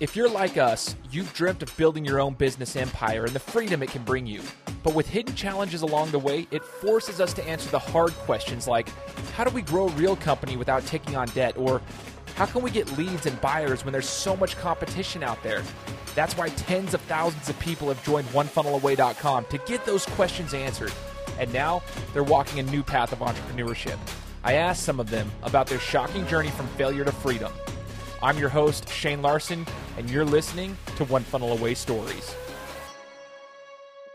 If you're like us, you've dreamt of building your own business empire and the freedom it can bring you. But with hidden challenges along the way, it forces us to answer the hard questions like how do we grow a real company without taking on debt? Or how can we get leads and buyers when there's so much competition out there? That's why tens of thousands of people have joined OneFunnelAway.com to get those questions answered. And now they're walking a new path of entrepreneurship. I asked some of them about their shocking journey from failure to freedom. I'm your host, Shane Larson, and you're listening to One Funnel Away Stories.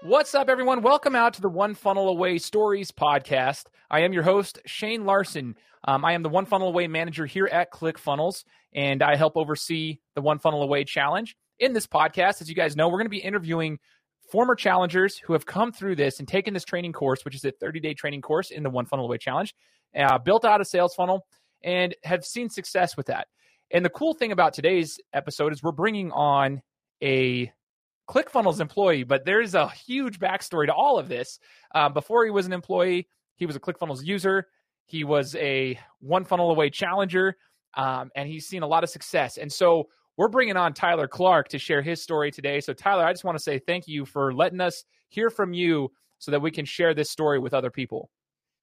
What's up, everyone? Welcome out to the One Funnel Away Stories podcast. I am your host, Shane Larson. Um, I am the One Funnel Away manager here at ClickFunnels, and I help oversee the One Funnel Away Challenge. In this podcast, as you guys know, we're going to be interviewing former challengers who have come through this and taken this training course, which is a 30 day training course in the One Funnel Away Challenge, uh, built out a sales funnel, and have seen success with that. And the cool thing about today's episode is we're bringing on a ClickFunnels employee, but there's a huge backstory to all of this. Um, before he was an employee, he was a ClickFunnels user. He was a one funnel away challenger, um, and he's seen a lot of success. And so we're bringing on Tyler Clark to share his story today. So, Tyler, I just want to say thank you for letting us hear from you so that we can share this story with other people.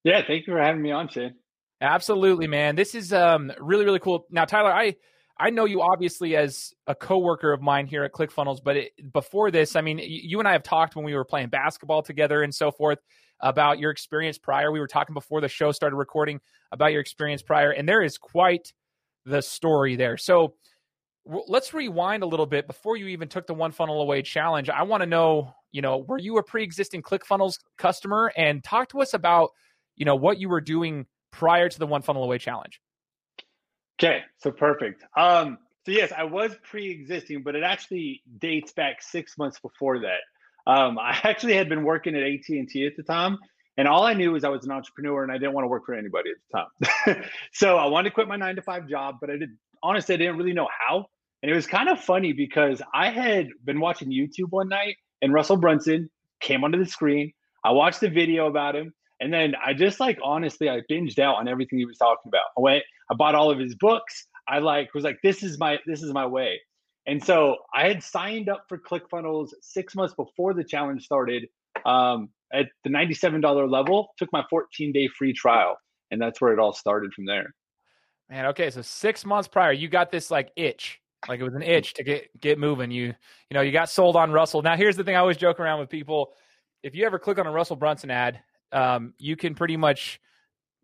Yeah, thank you for having me on, Shane. Absolutely, man. This is um, really, really cool. Now, Tyler, I I know you obviously as a coworker of mine here at ClickFunnels, but it, before this, I mean, you and I have talked when we were playing basketball together and so forth about your experience prior. We were talking before the show started recording about your experience prior, and there is quite the story there. So let's rewind a little bit before you even took the one funnel away challenge. I want to know, you know, were you a pre-existing ClickFunnels customer, and talk to us about, you know, what you were doing prior to the one funnel away challenge. Okay, so perfect. Um, so yes, I was pre-existing, but it actually dates back six months before that. Um, I actually had been working at AT and T at the time, and all I knew was I was an entrepreneur, and I didn't want to work for anybody at the time. so I wanted to quit my nine to five job, but I did honestly I didn't really know how. And it was kind of funny because I had been watching YouTube one night, and Russell Brunson came onto the screen. I watched the video about him, and then I just like honestly, I binged out on everything he was talking about. I went, I bought all of his books. I like was like, this is my this is my way. And so I had signed up for ClickFunnels six months before the challenge started. Um, at the $97 level, took my 14 day free trial, and that's where it all started from there. Man, okay, so six months prior, you got this like itch, like it was an itch to get get moving. You you know you got sold on Russell. Now here's the thing: I always joke around with people. If you ever click on a Russell Brunson ad, um, you can pretty much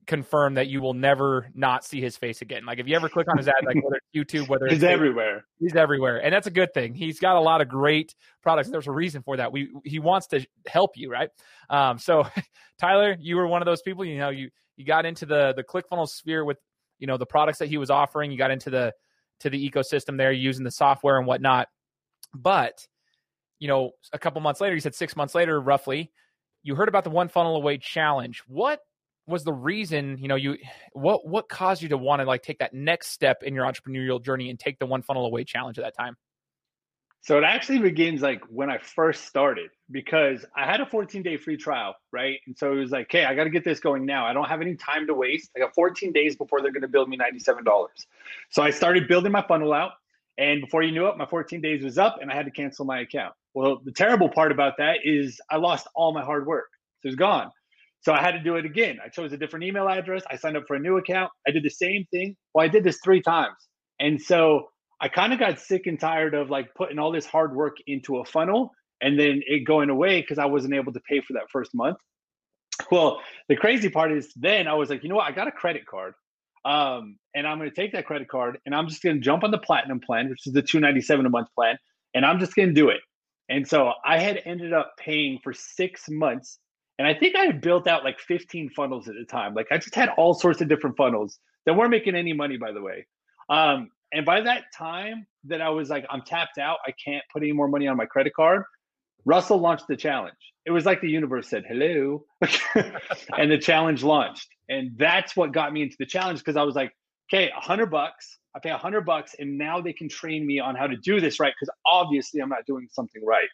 confirm that you will never not see his face again. Like if you ever click on his ad, like whether it's YouTube, whether he's it's everywhere, he's everywhere, and that's a good thing. He's got a lot of great products. There's a reason for that. We he wants to help you, right? Um, so Tyler, you were one of those people. You know, you you got into the the ClickFunnels sphere with you know the products that he was offering. You got into the to the ecosystem there, using the software and whatnot. But you know, a couple months later, you said six months later, roughly, you heard about the one funnel away challenge. What was the reason, you know, you what what caused you to want to like take that next step in your entrepreneurial journey and take the one funnel away challenge at that time? So it actually begins like when I first started because I had a 14 day free trial, right? And so it was like, okay, I got to get this going now. I don't have any time to waste. I got 14 days before they're going to build me $97. So I started building my funnel out. And before you knew it, my 14 days was up and I had to cancel my account. Well, the terrible part about that is I lost all my hard work. So it's gone. So I had to do it again. I chose a different email address. I signed up for a new account. I did the same thing. Well, I did this three times. And so I kind of got sick and tired of like putting all this hard work into a funnel and then it going away because I wasn't able to pay for that first month. Well, the crazy part is then I was like, you know what? I got a credit card. Um, and I'm going to take that credit card and I'm just going to jump on the platinum plan, which is the 297 a month plan, and I'm just going to do it. And so I had ended up paying for six months. And I think I had built out like 15 funnels at the time. Like I just had all sorts of different funnels that weren't making any money, by the way. Um, and by that time that I was like, I'm tapped out, I can't put any more money on my credit card. Russell launched the challenge. It was like the universe said, hello. and the challenge launched. And that's what got me into the challenge because I was like, okay, a hundred bucks. I pay a hundred bucks, and now they can train me on how to do this right because obviously I'm not doing something right.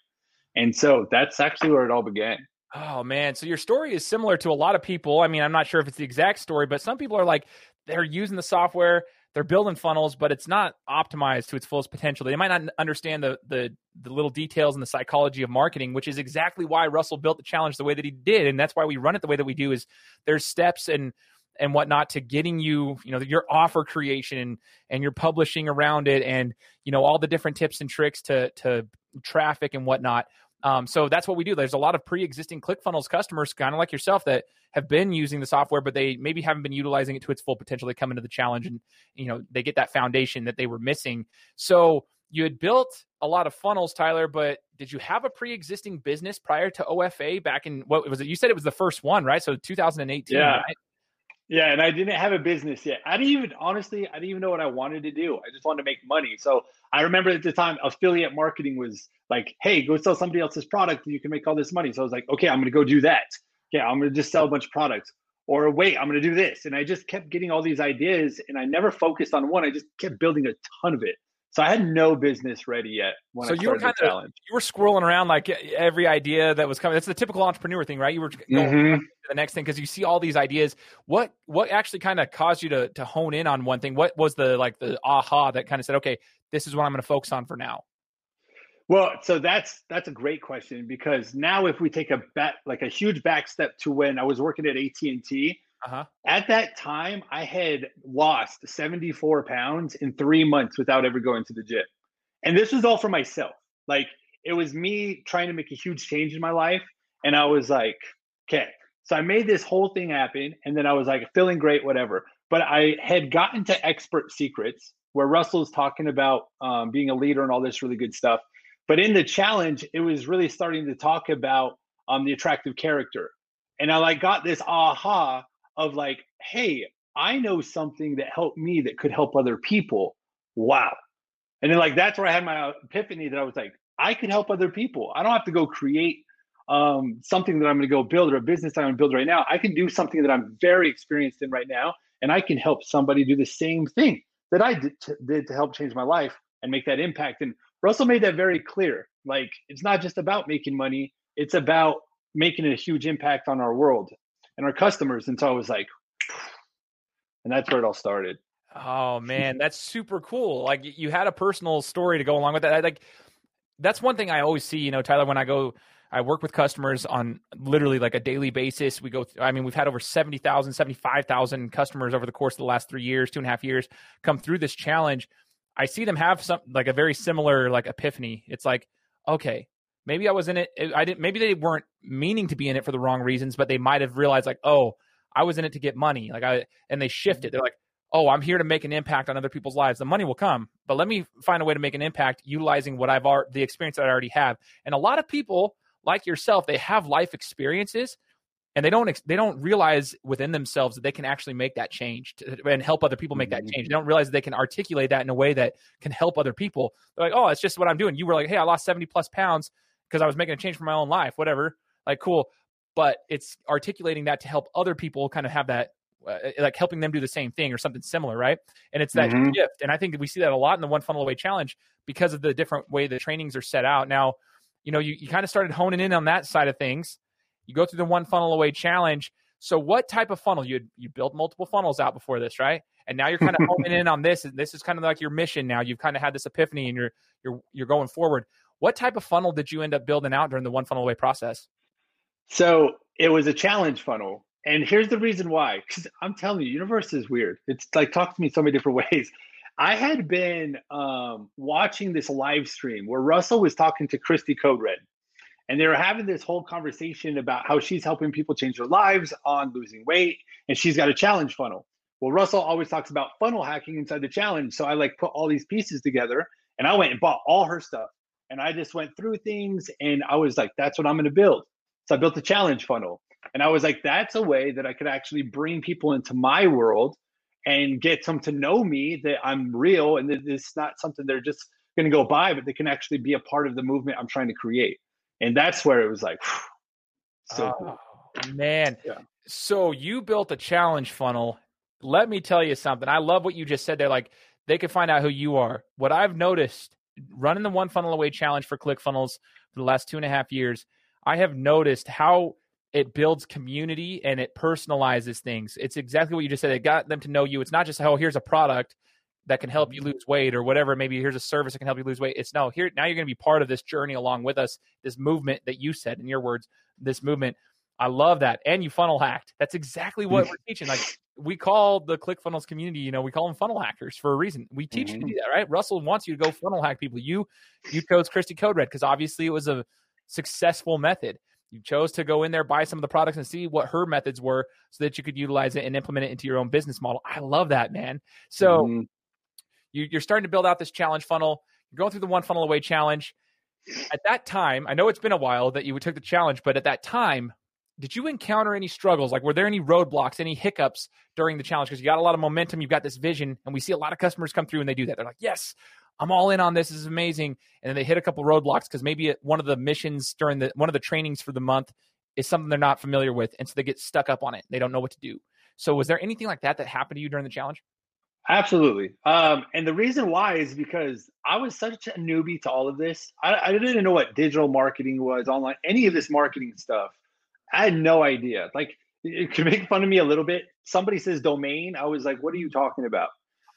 And so that's actually where it all began. Oh man, so your story is similar to a lot of people. I mean, I'm not sure if it's the exact story, but some people are like they're using the software, they're building funnels, but it's not optimized to its fullest potential. They might not understand the the the little details and the psychology of marketing, which is exactly why Russell built the challenge the way that he did, and that's why we run it the way that we do. Is there's steps and and whatnot to getting you, you know, your offer creation and, and your publishing around it, and you know all the different tips and tricks to to traffic and whatnot. Um, so that's what we do. There's a lot of pre-existing ClickFunnels customers, kind of like yourself, that have been using the software, but they maybe haven't been utilizing it to its full potential. They come into the challenge and you know they get that foundation that they were missing. So you had built a lot of funnels, Tyler, but did you have a pre-existing business prior to OFA back in what was it? You said it was the first one, right? So 2018. Yeah. Right? Yeah, and I didn't have a business yet. I didn't even honestly, I didn't even know what I wanted to do. I just wanted to make money. So I remember at the time affiliate marketing was like, hey, go sell somebody else's product and you can make all this money. So I was like, okay, I'm gonna go do that. Yeah, I'm gonna just sell a bunch of products. Or wait, I'm gonna do this. And I just kept getting all these ideas and I never focused on one. I just kept building a ton of it. So I had no business ready yet when so I you were kind of you were squirreling around like every idea that was coming. That's the typical entrepreneur thing, right? You were going mm-hmm. to the next thing because you see all these ideas. What what actually kind of caused you to to hone in on one thing? What was the like the aha that kind of said, okay, this is what I'm going to focus on for now? Well, so that's that's a great question because now if we take a bet like a huge back step to when I was working at AT and T uh-huh. At that time, I had lost 74 pounds in three months without ever going to the gym. And this was all for myself. Like, it was me trying to make a huge change in my life. And I was like, okay. So I made this whole thing happen. And then I was like, feeling great, whatever. But I had gotten to expert secrets where Russell's talking about um, being a leader and all this really good stuff. But in the challenge, it was really starting to talk about um, the attractive character. And I like got this aha of like, hey, I know something that helped me that could help other people. Wow. And then like that's where I had my epiphany that I was like, I could help other people. I don't have to go create um, something that I'm going to go build or a business I'm going to build right now. I can do something that I'm very experienced in right now, and I can help somebody do the same thing that I did to, did to help change my life and make that impact. And Russell made that very clear. Like it's not just about making money; it's about making a huge impact on our world and our customers. And so I was like, and that's where it all started. Oh man, that's super cool. Like you had a personal story to go along with that. Like that's one thing I always see, you know, Tyler, when I go I work with customers on literally like a daily basis. We go, I mean, we've had over 70,000, 75,000 customers over the course of the last three years, two and a half years come through this challenge. I see them have some like a very similar like epiphany. It's like, okay, maybe I was in it. I didn't. Maybe they weren't meaning to be in it for the wrong reasons, but they might have realized like, oh, I was in it to get money. Like I and they shifted. They're like, oh, I'm here to make an impact on other people's lives. The money will come, but let me find a way to make an impact utilizing what I've already, the experience that I already have. And a lot of people like yourself, they have life experiences and they don't they don't realize within themselves that they can actually make that change to, and help other people make that mm-hmm. change. They don't realize they can articulate that in a way that can help other people. They're like, "Oh, it's just what I'm doing." You were like, "Hey, I lost 70 plus pounds because I was making a change for my own life, whatever. Like, cool. But it's articulating that to help other people kind of have that, uh, like helping them do the same thing or something similar, right? And it's that mm-hmm. shift. And I think we see that a lot in the One Funnel Away Challenge because of the different way the trainings are set out. Now, you know, you, you kind of started honing in on that side of things. You go through the One Funnel Away Challenge. So, what type of funnel you you built multiple funnels out before this, right? And now you're kind of honing in on this, and this is kind of like your mission. Now you've kind of had this epiphany, and you're you're you're going forward. What type of funnel did you end up building out during the one funnel away process? So it was a challenge funnel. And here's the reason why. Because I'm telling you, universe is weird. It's like talk to me so many different ways. I had been um, watching this live stream where Russell was talking to Christy Code Red. And they were having this whole conversation about how she's helping people change their lives on losing weight. And she's got a challenge funnel. Well, Russell always talks about funnel hacking inside the challenge. So I like put all these pieces together and I went and bought all her stuff and I just went through things and I was like, that's what I'm going to build. So I built a challenge funnel. And I was like, that's a way that I could actually bring people into my world and get them to know me that I'm real and that it's not something they're just going to go buy, but they can actually be a part of the movement I'm trying to create. And that's where it was like, so oh, cool. man. Yeah. So you built a challenge funnel. Let me tell you something. I love what you just said there. Like they can find out who you are. What I've noticed running the one funnel away challenge for ClickFunnels for the last two and a half years, I have noticed how it builds community and it personalizes things. It's exactly what you just said. It got them to know you. It's not just, oh, here's a product. that can help you lose weight or whatever. Maybe here's a service that can help you lose weight. It's no, here now you're going to be part of this journey along with us, this movement that you said in your words, this movement. I love that. And you funnel hacked. That's exactly what we're teaching. Like we call the ClickFunnels community, you know, we call them funnel hackers for a reason. We teach mm-hmm. you to mm-hmm. do that, right? Russell wants you to go funnel hack people. You you chose Christy Code Red because obviously it was a successful method. You chose to go in there, buy some of the products, and see what her methods were so that you could utilize it and implement it into your own business model. I love that, man. So mm-hmm. you, you're starting to build out this challenge funnel. You're going through the one funnel away challenge. At that time, I know it's been a while that you took the challenge, but at that time, did you encounter any struggles? Like, were there any roadblocks, any hiccups during the challenge? Because you got a lot of momentum, you've got this vision, and we see a lot of customers come through and they do that. They're like, yes, I'm all in on this. This is amazing. And then they hit a couple roadblocks because maybe one of the missions during the one of the trainings for the month is something they're not familiar with, and so they get stuck up on it. They don't know what to do. So, was there anything like that that happened to you during the challenge? Absolutely. Um, and the reason why is because I was such a newbie to all of this. I, I didn't know what digital marketing was, online, any of this marketing stuff. I had no idea. Like, it could make fun of me a little bit. Somebody says domain. I was like, what are you talking about?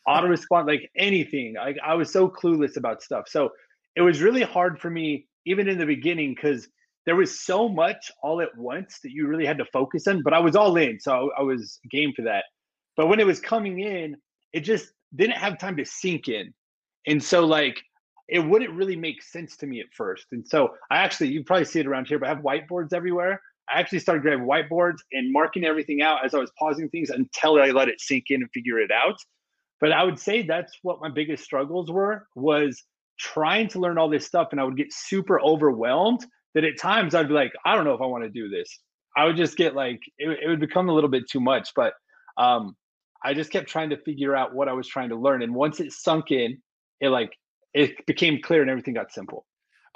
auto response, like anything. Like I was so clueless about stuff. So it was really hard for me, even in the beginning, because there was so much all at once that you really had to focus on. But I was all in, so I was game for that. But when it was coming in, it just didn't have time to sink in, and so like it wouldn't really make sense to me at first. And so I actually, you probably see it around here, but I have whiteboards everywhere. I actually started grabbing whiteboards and marking everything out as I was pausing things until I let it sink in and figure it out. But I would say that's what my biggest struggles were was trying to learn all this stuff and I would get super overwhelmed that at times I'd be like, I don't know if I want to do this. I would just get like it, it would become a little bit too much. But um I just kept trying to figure out what I was trying to learn. And once it sunk in, it like it became clear and everything got simple.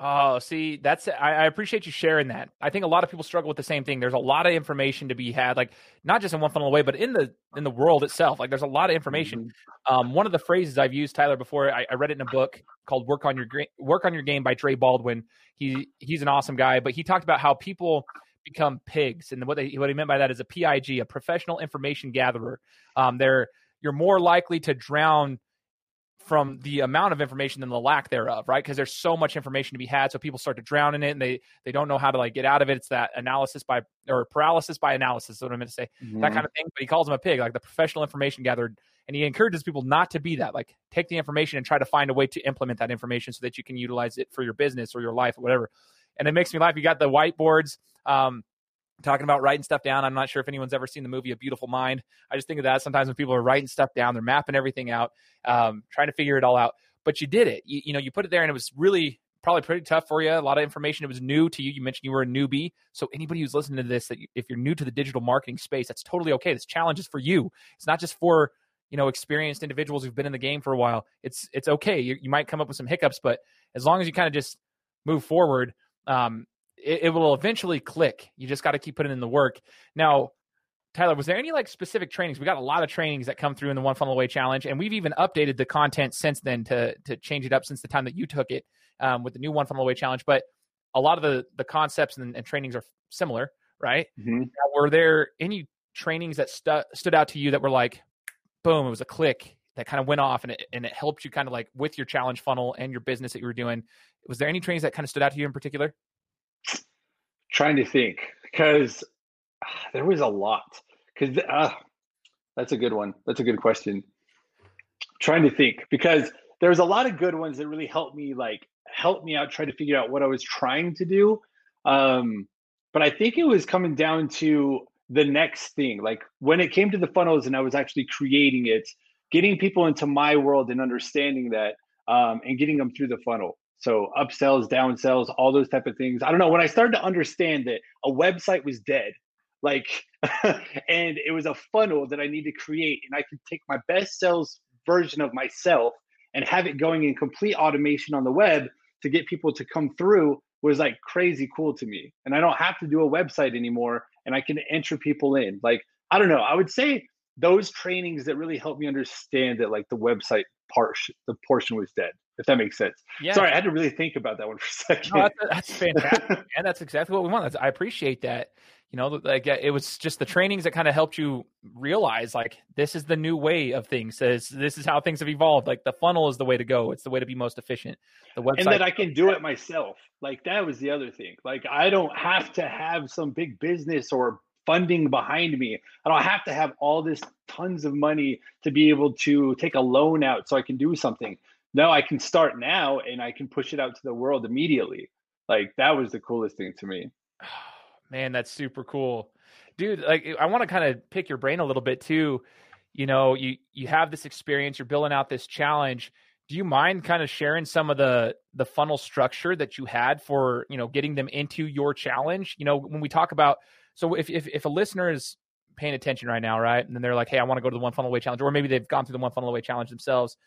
Oh, see, that's I, I, appreciate you sharing that. I think a lot of people struggle with the same thing. There's a lot of information to be had, like not just in one funnel away, but in the in the world itself. Like there's a lot of information. Mm-hmm. Um, one of the phrases I've used, Tyler, before I, I, read it in a book called "Work on Your Work on Your Game" by Dre Baldwin. He he's an awesome guy, but he talked about how people become pigs, and what they, what he meant by that is a PIG, a professional information gatherer. Um, they're you're more likely to drown from the amount of information than the lack thereof, right? Because there's so much information to be had, so people start to drown in it, and they they don't know how to like get out of it. It's that analysis by or paralysis by analysis. Is what I'm meant to say, mm-hmm. that kind of thing. But he calls him a pig, like the professional information gathered, and he encourages people not to be that. Like take the information and try to find a way to implement that information so that you can utilize it for your business or your life or whatever. And it makes me laugh. You got the whiteboards. Um, talking about writing stuff down. I'm not sure if anyone's ever seen the movie A Beautiful Mind. I just think of that sometimes when people are writing stuff down, they're mapping everything out, um, trying to figure it all out. But you did it. You, you know, you put it there, and it was really probably pretty tough for you. A lot of information. It was new to you. You mentioned you were a newbie. So anybody who's listening to this, that if you're new to the digital marketing space, that's totally okay. This challenge is for you. It's not just for you know experienced individuals who've been in the game for a while. It's it's okay. You, you might come up with some hiccups, but as long as you kind of just move forward, um, it, it will eventually click. You just got to keep putting in the work. Now, Tyler, was there any like specific trainings? We got a lot of trainings that come through in the One Funnel Away Challenge, and we've even updated the content since then to to change it up since the time that you took it um, with the new One Funnel Away Challenge. But a lot of the the concepts and, and trainings are similar, right? Mm-hmm. Now, were there any trainings that stu- stood out to you that were like, boom, it was a click that kind of went off, and it and it helped you kind of like with your challenge funnel and your business that you were doing? Was there any trainings that kind of stood out to you in particular? Trying to think because uh, there was a lot. Because uh, that's a good one. That's a good question. Trying to think because there's a lot of good ones that really helped me like help me out try to figure out what I was trying to do. Um, but I think it was coming down to the next thing. Like when it came to the funnels and I was actually creating it, getting people into my world and understanding that um, and getting them through the funnel. So upsells, downsells, all those type of things. I don't know. When I started to understand that a website was dead, like, and it was a funnel that I need to create, and I could take my best sales version of myself and have it going in complete automation on the web to get people to come through was like crazy cool to me. And I don't have to do a website anymore, and I can enter people in. Like, I don't know. I would say those trainings that really helped me understand that like the website part, the portion was dead if that makes sense. Yeah. Sorry, I had to really think about that one for a second. No, that's, that's fantastic, and that's exactly what we want. I appreciate that. you know, like it was just the trainings that kind of helped you realize like this is the new way of things. This this is how things have evolved. Like the funnel is the way to go. It's the way to be most efficient. The website and that I can do it myself. Like that was the other thing. Like I don't have to have some big business or funding behind me. I don't have to have all this tons of money to be able to take a loan out so I can do something. No, I can start now and I can push it out to the world immediately. Like that was the coolest thing to me. Man, that's super cool. Dude, like I want to kind of pick your brain a little bit too. You know, you you have this experience, you're building out this challenge. Do you mind kind of sharing some of the the funnel structure that you had for, you know, getting them into your challenge? You know, when we talk about so if if if a listener is paying attention right now, right? And then they're like, "Hey, I want to go to the one funnel away challenge," or maybe they've gone through the one funnel away challenge themselves.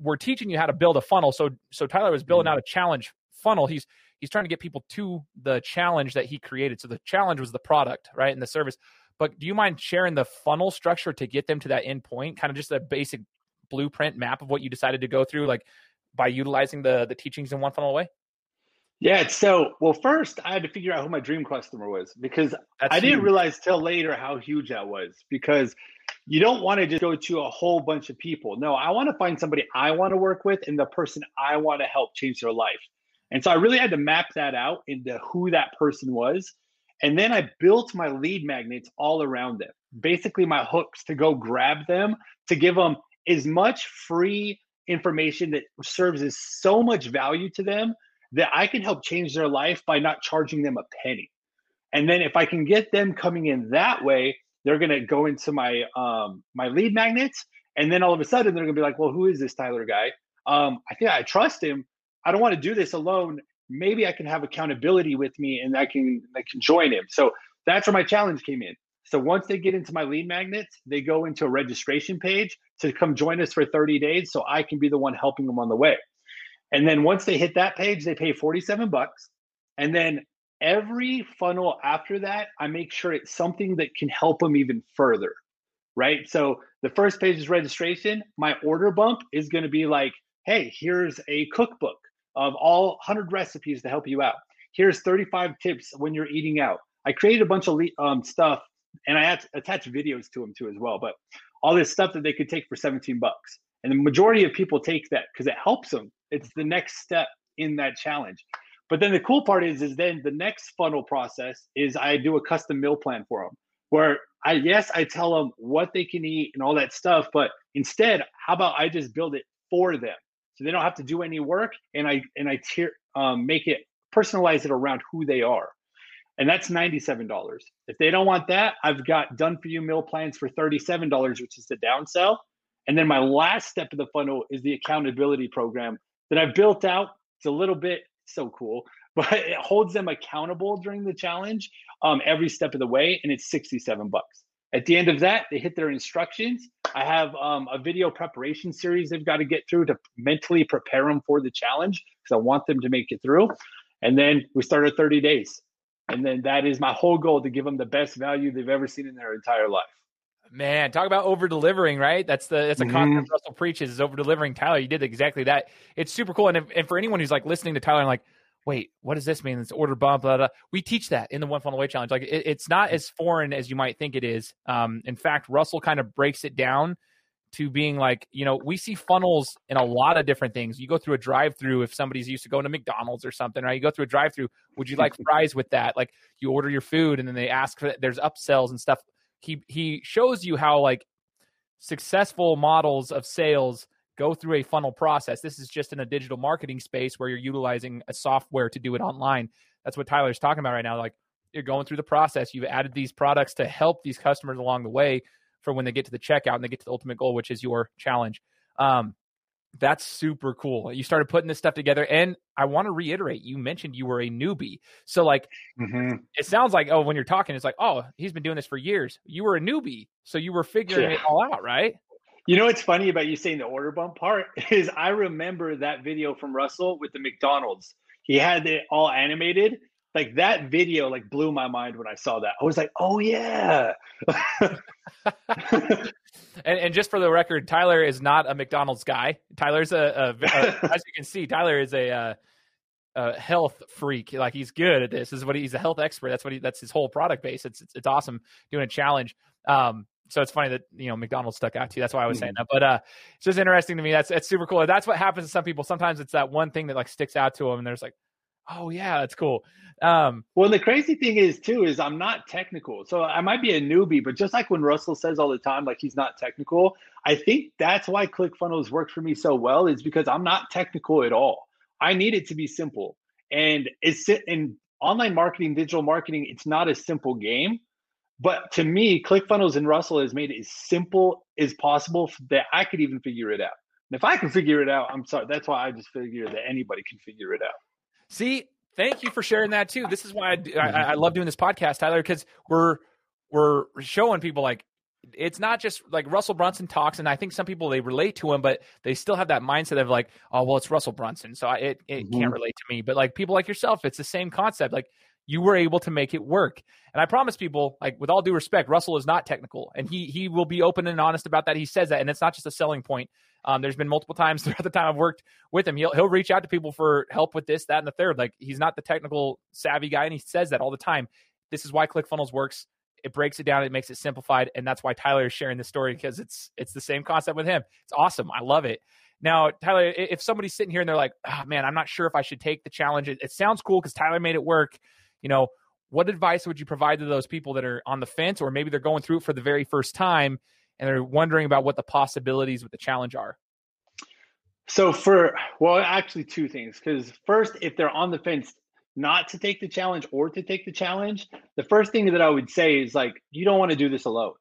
We're teaching you how to build a funnel. So so Tyler was building mm-hmm. out a challenge funnel. He's he's trying to get people to the challenge that he created. So the challenge was the product, right, and the service. But do you mind sharing the funnel structure to get them to that end point? Kind of just a basic blueprint map of what you decided to go through, like by utilizing the the teachings in one funnel away. Yeah, so well, first I had to figure out who my dream customer was because That's I didn't huge. realize till later how huge that was. Because you don't want to just go to a whole bunch of people. No, I want to find somebody I want to work with and the person I want to help change their life. And so I really had to map that out into who that person was. And then I built my lead magnets all around them. Basically, my hooks to go grab them, to give them as much free information that serves as so much value to them that I can help change their life by not charging them a penny. And then if I can get them coming in that way, they're going to go into my um, my lead magnets, and then all of a sudden they're going to be like, "Well, who is this Tyler guy? Um, I think I trust him. I don't want to do this alone. Maybe I can have accountability with me, and I can I can join him." So that's where my challenge came in. So once they get into my lead magnets, they go into a registration page to come join us for 30 days, so I can be the one helping them on the way. And then once they hit that page, they pay 47 bucks. And then every funnel after that, I make sure it's something that can help them even further. Right. So the first page is registration. My order bump is going to be like, hey, here's a cookbook of all 100 recipes to help you out. Here's 35 tips when you're eating out. I created a bunch of um, stuff and I attach videos to them too as well. But all this stuff that they could take for 17 bucks. And the majority of people take that because it helps them. It's the next step in that challenge. But then the cool part is, is then the next funnel process is I do a custom meal plan for them where I, yes, I tell them what they can eat and all that stuff. But instead, how about I just build it for them? So they don't have to do any work and I, and I tier, um, make it personalize it around who they are. And that's $97. If they don't want that, I've got done for you meal plans for $37, which is the downsell. And then my last step of the funnel is the accountability program that I've built out. It's a little bit so cool, but it holds them accountable during the challenge um, every step of the way, and it's 67 bucks. At the end of that, they hit their instructions. I have um, a video preparation series they've got to get through to mentally prepare them for the challenge because I want them to make it through. And then we start at 30 days. And then that is my whole goal to give them the best value they've ever seen in their entire life. Man, talk about over delivering, right? That's the that's a mm-hmm. concept Russell preaches is over delivering. Tyler, you did exactly that. It's super cool. And if, and for anyone who's like listening to Tyler and like, wait, what does this mean? It's order bump, blah, blah. We teach that in the one funnel away challenge. Like it, it's not as foreign as you might think it is. Um, in fact, Russell kind of breaks it down to being like, you know, we see funnels in a lot of different things. You go through a drive through if somebody's used to going to McDonald's or something, right? You go through a drive through. Would you like fries with that? Like you order your food and then they ask for it. there's upsells and stuff. He he shows you how like successful models of sales go through a funnel process. This is just in a digital marketing space where you're utilizing a software to do it online. That's what Tyler's talking about right now. Like you're going through the process. You've added these products to help these customers along the way for when they get to the checkout and they get to the ultimate goal, which is your challenge. Um, that's super cool. You started putting this stuff together, and I want to reiterate. You mentioned you were a newbie, so like mm-hmm. it sounds like oh, when you're talking, it's like oh, he's been doing this for years. You were a newbie, so you were figuring yeah. it all out, right? You know what's funny about you saying the order bump part is I remember that video from Russell with the McDonald's. He had it all animated. Like that video, like blew my mind when I saw that. I was like, "Oh yeah." And, and just for the record, Tyler is not a McDonald's guy. Tyler's a, a, a as you can see, Tyler is a uh, a health freak. Like he's good at this. this. Is what he's a health expert. That's what he. That's his whole product base. It's it's, it's awesome doing a challenge. Um, so it's funny that you know McDonald's stuck out to you. That's why I was saying mm-hmm. that. But uh, it's just interesting to me. That's it's super cool. That's what happens to some people. Sometimes it's that one thing that like sticks out to them, and there's like, oh yeah, that's cool. Um, well, the crazy thing is too is I'm not technical, so I might be a newbie. But just like when Russell says all the time, like he's not technical, I think that's why ClickFunnels works for me so well. Is because I'm not technical at all. I need it to be simple, and it's in online marketing, digital marketing. It's not a simple game but to me, ClickFunnels and Russell has made it as simple as possible that I could even figure it out. And if I can figure it out, I'm sorry. That's why I just figure that anybody can figure it out. See, thank you for sharing that too. This is why I, I, I love doing this podcast, Tyler, because we're we're showing people like it's not just like Russell Brunson talks, and I think some people they relate to him, but they still have that mindset of like, oh well, it's Russell Brunson, so I, it it mm-hmm. can't relate to me. But like people like yourself, it's the same concept. Like you were able to make it work. And I promise people, like with all due respect, Russell is not technical, and he he will be open and honest about that. He says that, and it's not just a selling point. Um, there's been multiple times throughout the time I've worked with him. He'll he'll reach out to people for help with this, that, and the third. Like he's not the technical savvy guy, and he says that all the time. This is why ClickFunnels works. It breaks it down, it makes it simplified, and that's why Tyler is sharing this story because it's it's the same concept with him. It's awesome. I love it. Now, Tyler, if somebody's sitting here and they're like, oh, "Man, I'm not sure if I should take the challenge," it, it sounds cool because Tyler made it work. You know, what advice would you provide to those people that are on the fence or maybe they're going through it for the very first time and they're wondering about what the possibilities with the challenge are? So for well actually two things because first if they're on the fence not to take the challenge or to take the challenge the first thing that i would say is like you don't want to do this alone.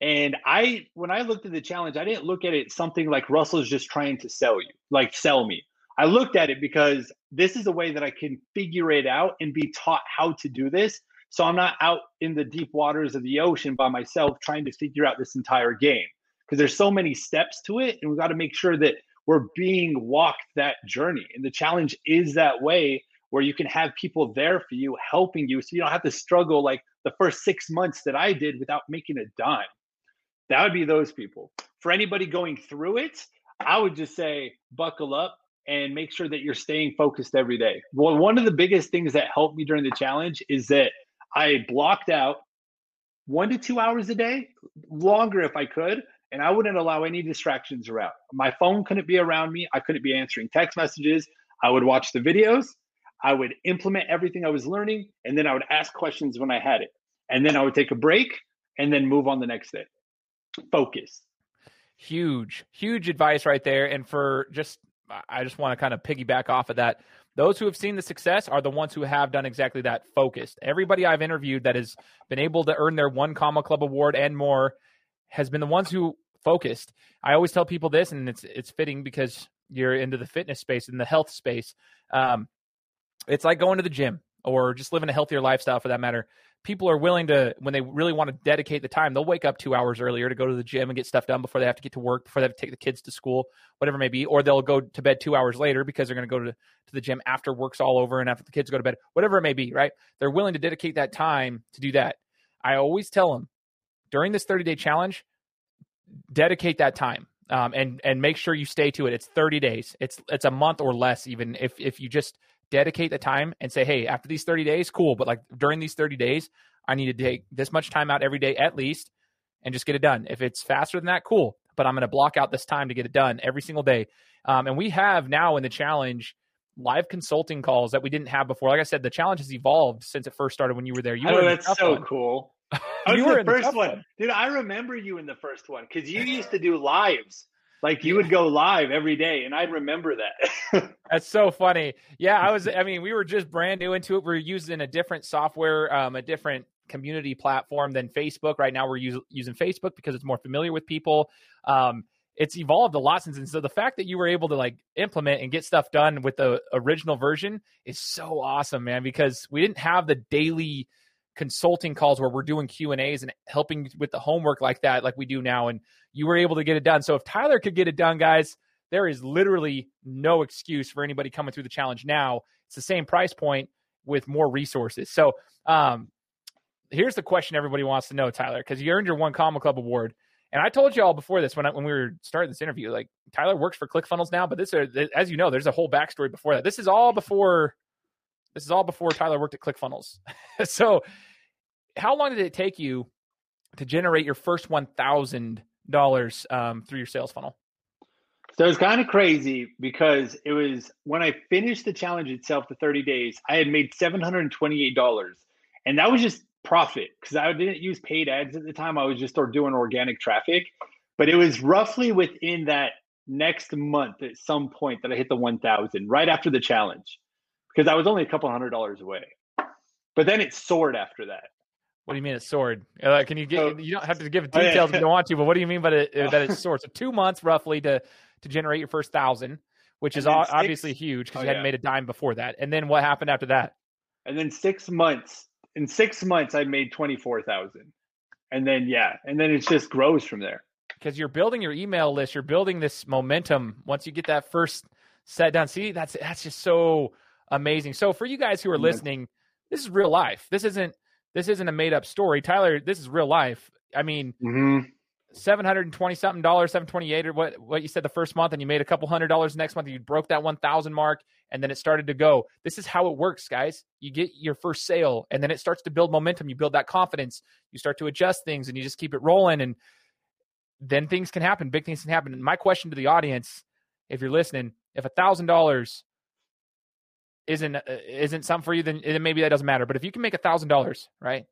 And i when i looked at the challenge i didn't look at it something like russell's just trying to sell you like sell me. I looked at it because this is a way that I can figure it out and be taught how to do this. So I'm not out in the deep waters of the ocean by myself trying to figure out this entire game because there's so many steps to it. And we've got to make sure that we're being walked that journey. And the challenge is that way where you can have people there for you, helping you. So you don't have to struggle like the first six months that I did without making a dime. That would be those people. For anybody going through it, I would just say, buckle up, and make sure that you're staying focused every day. Well, one of the biggest things that helped me during the challenge is that I blocked out one to two hours a day, longer if I could, and I wouldn't allow any distractions around. My phone couldn't be around me. I couldn't be answering text messages. I would watch the videos. I would implement everything I was learning, and then I would ask questions when I had it. And then I would take a break and then move on the next day. Focus. Huge, huge advice right there. And for just I just want to kind of piggyback off of that. Those who have seen the success are the ones who have done exactly that focused. Everybody I've interviewed that has been able to earn their one comma club award and more has been the ones who focused. I always tell people this, and it's it's fitting because you're into the fitness space and the health space. Um, it's like going to the gym or just living a healthier lifestyle for that matter people are willing to when they really want to dedicate the time they'll wake up two hours earlier to go to the gym and get stuff done before they have to get to work before they have to take the kids to school whatever it may be or they'll go to bed two hours later because they're going to go to, to the gym after work's all over and after the kids go to bed whatever it may be right? They're willing to dedicate that time to do that. I always tell them during this 30 day challenge dedicate that time um, and and make sure you stay to it. It's 30 days. It's it's a month or less even if if you just dedicate the time and say, hey, after these 30 days, cool. But like during these 30 days, I need to take this much time out every day at least and just get it done. If it's faster than that, cool. But I'm going to block out this time to get it done every single day. Um, and we have now in the challenge live consulting calls that we didn't have before. Like I said, the challenge has evolved since it first started when you were there. You were that's so one. cool. You were the first the one. one. Dude, I remember you in the first one because you used to do lives like you would go live every day and i'd remember that. That's so funny. Yeah i was i mean we were just brand new into it. We are using a different software um, a different community platform than facebook. Right now we're use, using facebook because it's more familiar with people. Um, it's evolved a lot since and so the fact that you were able to like implement and get stuff done with the original version is so awesome man because we didn't have the daily consulting calls where we're doing Q and A's and helping with the homework like that, like we do now. And you were able to get it done. So if Tyler could get it done, guys, there is literally no excuse for anybody coming through the challenge now. It's the same price point with more resources. So um, here's the question everybody wants to know, Tyler, because you earned your one comma club award. And I told you all before this when I, when we were starting this interview, like Tyler works for ClickFunnels now, but this, are, as you know, there's a whole backstory before that. This is all before This is all before Tyler worked at ClickFunnels. so, how long did it take you to generate your first one thousand um, dollars through your sales funnel? So it's kind of crazy because it was when I finished the challenge itself, the 30 days, I had made $728. And that was just profit because I didn't use paid ads at the time. I was just doing organic traffic. But it was roughly within that next month at some point that I hit the 1000 right after the challenge because I was only a couple hundred dollars away. But then it soared after that. What do you mean it soared? Uh, can you get? So, you don't have to give details oh, yeah. if you don't want to, but what do you mean by it, that it soared? So two months roughly to to generate your first thousand, which is six, obviously huge because oh, you hadn't yeah. made a dime before that. And then what happened after that? And then six months. In six months, I made twenty four thousand. And then yeah, and then it just grows from there. Because you're building your email list, you're building this momentum. Once you get that first set down, see that's that's just so amazing. So for you guys who are listening, this is real life. This isn't this isn't a made up story. Tyler, this is real life. I mean, mm-hmm. 720 something dollars, 728 or what, what you said the first month, and you made a couple hundred dollars next month. You broke that 1,000 mark, and then it started to go. This is how it works, guys. You get your first sale, and then it starts to build momentum. You build that confidence. You start to adjust things, and you just keep it rolling. And then things can happen. Big things can happen. And my question to the audience, if you're listening, if a thousand dollars isn't uh, isn't something for you, then, then maybe that doesn't matter. But if you can make a thousand dollars, right?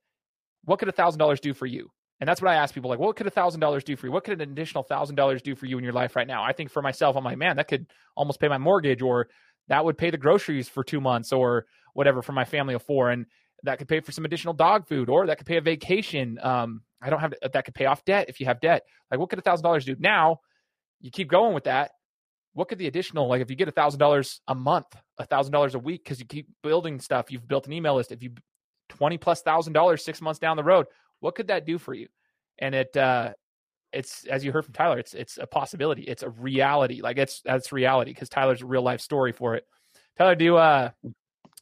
What could a thousand dollars do for you? And that's what I ask people like, what could a thousand dollars do for you? What could an additional thousand dollars do for you in your life right now? I think for myself, I'm like, man, that could almost pay my mortgage, or that would pay the groceries for two months, or whatever for my family of four, and that could pay for some additional dog food, or that could pay a vacation. Um, I don't have that could pay off debt if you have debt. Like, what could a thousand dollars do? Now, you keep going with that what could the additional like if you get a thousand dollars a month a thousand dollars a week because you keep building stuff you've built an email list if you 20 plus thousand dollars six months down the road what could that do for you and it uh it's as you heard from tyler it's it's a possibility it's a reality like it's that's reality because tyler's a real life story for it tyler do uh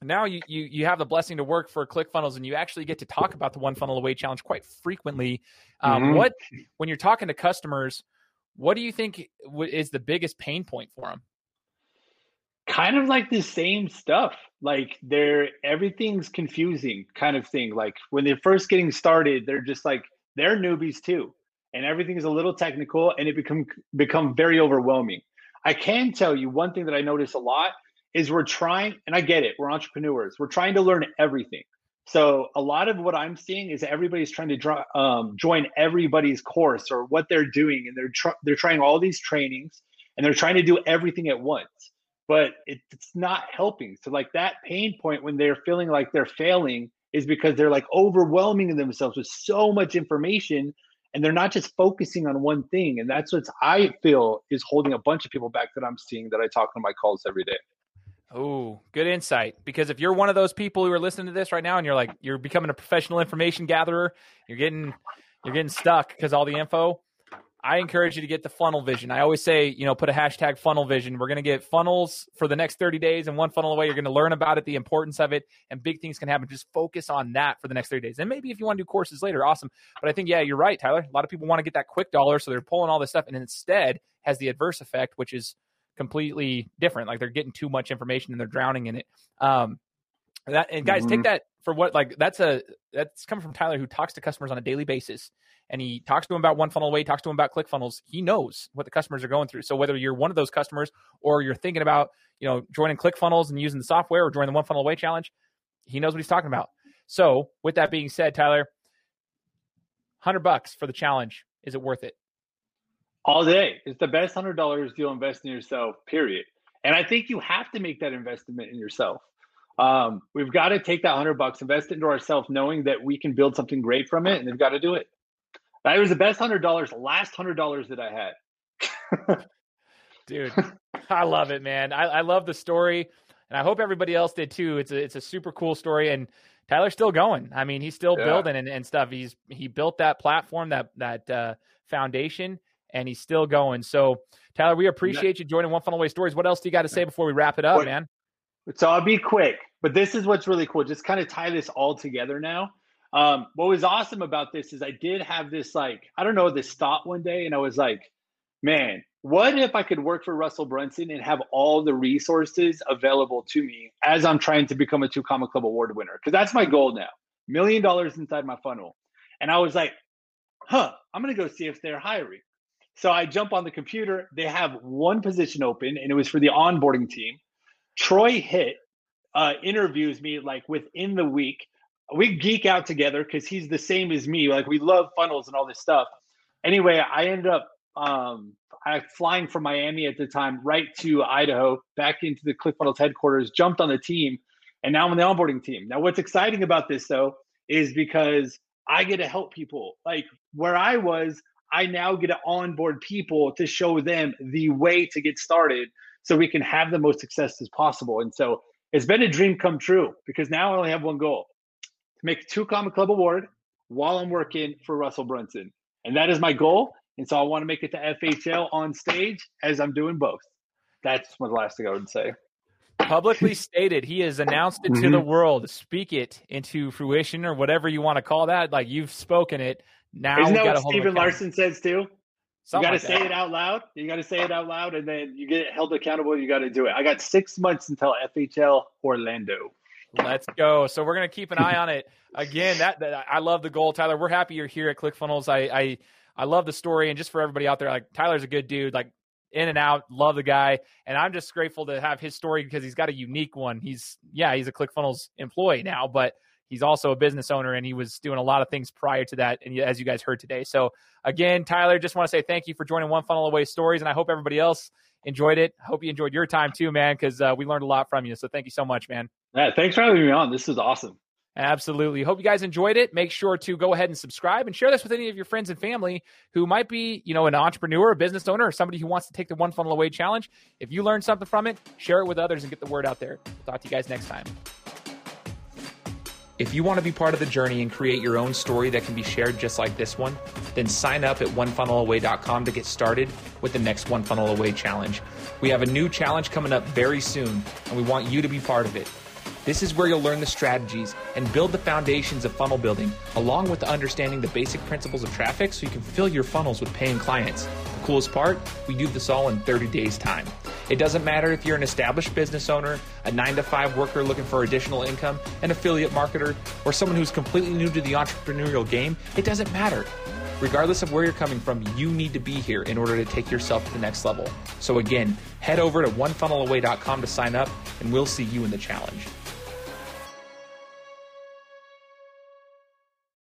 now you, you you have the blessing to work for ClickFunnels and you actually get to talk about the one funnel away challenge quite frequently. Um, mm-hmm. What when you're talking to customers, what do you think is the biggest pain point for them? Kind of like the same stuff. Like they're everything's confusing kind of thing. Like when they're first getting started, they're just like they're newbies too. And everything is a little technical and it become become very overwhelming. I can tell you one thing that I notice a lot is we're trying, and I get it, we're entrepreneurs. We're trying to learn everything. So a lot of what I'm seeing is everybody's trying to draw, um, join everybody's course or what they're doing, and they're tr- they're trying all these trainings and they're trying to do everything at once, but it, it's not helping. So like that pain point when they're feeling like they're failing is because they're like overwhelming themselves with so much information and they're not just focusing on one thing and that's what i feel is holding a bunch of people back that i'm seeing that i talk on my calls every day Oh, good insight. Because if you're one of those people who are listening to this right now and you're like you're becoming a professional information gatherer, you're getting you're getting stuck because all the info. I encourage you to get the funnel vision. I always say, you know, put a hashtag funnel vision. We're going to get funnels for the next 30 days and one funnel away. You're going to learn about it, the importance of it, and big things can happen. Just focus on that for the next 30 days. And maybe if you want to do courses later, awesome. But I think, yeah, you're right, Tyler. A lot of people want to get that quick dollar, so they're pulling all this stuff and instead has the adverse effect, which is completely different. Like they're getting too much information and they're drowning in it. Um, that and guys, mm-hmm. take that for what like that's a that's coming from Tyler who talks to customers on a daily basis, and he talks to them about one funnel away, talks to them about ClickFunnels. He knows what the customers are going through. So whether you're one of those customers or you're thinking about you know joining ClickFunnels and using the software or joining the one funnel away challenge, he knows what he's talking about. So with that being said, Tyler, hundred bucks for the challenge. Is it worth it? All day. It's the best hundred dollars you'll invest in yourself. Period. And I think you have to make that investment in yourself. Um, we've got to take that hundred bucks, invest it into ourselves, knowing that we can build something great from it, and they've got to do it. That was the best hundred dollars, last hundred dollars that I had. Dude, I love it, man. I, I love the story, and I hope everybody else did too. It's a it's a super cool story, and Tyler's still going. I mean, he's still yeah. building and, and stuff. He's he built that platform, that that uh, foundation, and he's still going. So, Tyler, we appreciate you joining One Funnel Away Stories. What else do you got to say before we wrap it up, man? So I'll be quick, but this is what's really cool. Just kind of tie this all together now. Um, what was awesome about this is I did have this like I don't know this thought one day, and I was like, man, what if I could work for Russell Brunson and have all the resources available to me as I'm trying to become a two comma club award winner? Because that's my goal now. Million dollars inside my funnel. And I was like, huh, I'm gonna go see if they're hiring. So I jump on the computer. They have one position open, and it was for the onboarding team. Troy Hit uh, interviews me like within the week. We geek out together because he's the same as me. Like we love funnels and all this stuff. Anyway, I ended up um, I flying from Miami at the time right to Idaho, back into the ClickFunnels headquarters, jumped on the team, and now I'm on the onboarding team. Now, what's exciting about this though is because I get to help people. Like where I was, I now get to onboard people to show them the way to get started so we can have the most success as possible. And so it's been a dream come true because now I only have one goal to make two Comma Club award while I'm working for Russell Brunson. And that is my goal. And so I want to make it to FHL on stage as I'm doing both. That's what the last thing I would say. Publicly stated, he has announced it mm-hmm. to the world. Speak it into fruition or whatever you want to call that. Like you've spoken it. Now Isn't that what Stephen Larsen says too? Something you got to like say it out loud. You got to say it out loud, and then you get held accountable. You got to do it. I got six months until FHL Orlando. Let's go. So we're gonna keep an eye on it. Again, that, that I love the goal, Tyler. We're happy you're here at ClickFunnels. I, I I love the story, and just for everybody out there, like Tyler's a good dude. Like in and out, love the guy, and I'm just grateful to have his story because he's got a unique one. He's yeah, he's a ClickFunnels employee now, but he's also a business owner and he was doing a lot of things prior to that and as you guys heard today so again tyler just want to say thank you for joining one funnel away stories and i hope everybody else enjoyed it I hope you enjoyed your time too man because uh, we learned a lot from you so thank you so much man yeah thanks for having me on this is awesome Absolutely. Hope you guys enjoyed it. Make sure to go ahead and subscribe and share this with any of your friends and family who might be, you know, an entrepreneur, a business owner, or somebody who wants to take the one funnel away challenge. If you learned something from it, share it with others and get the word out there. We'll talk to you guys next time. If you want to be part of the journey and create your own story that can be shared just like this one, then sign up at onefunnelaway.com to get started with the next One Funnel Away challenge. We have a new challenge coming up very soon, and we want you to be part of it. This is where you'll learn the strategies and build the foundations of funnel building, along with understanding the basic principles of traffic so you can fill your funnels with paying clients. The coolest part, we do this all in 30 days' time. It doesn't matter if you're an established business owner, a 9 to 5 worker looking for additional income, an affiliate marketer, or someone who's completely new to the entrepreneurial game, it doesn't matter. Regardless of where you're coming from, you need to be here in order to take yourself to the next level. So again, head over to onefunnelaway.com to sign up and we'll see you in the challenge.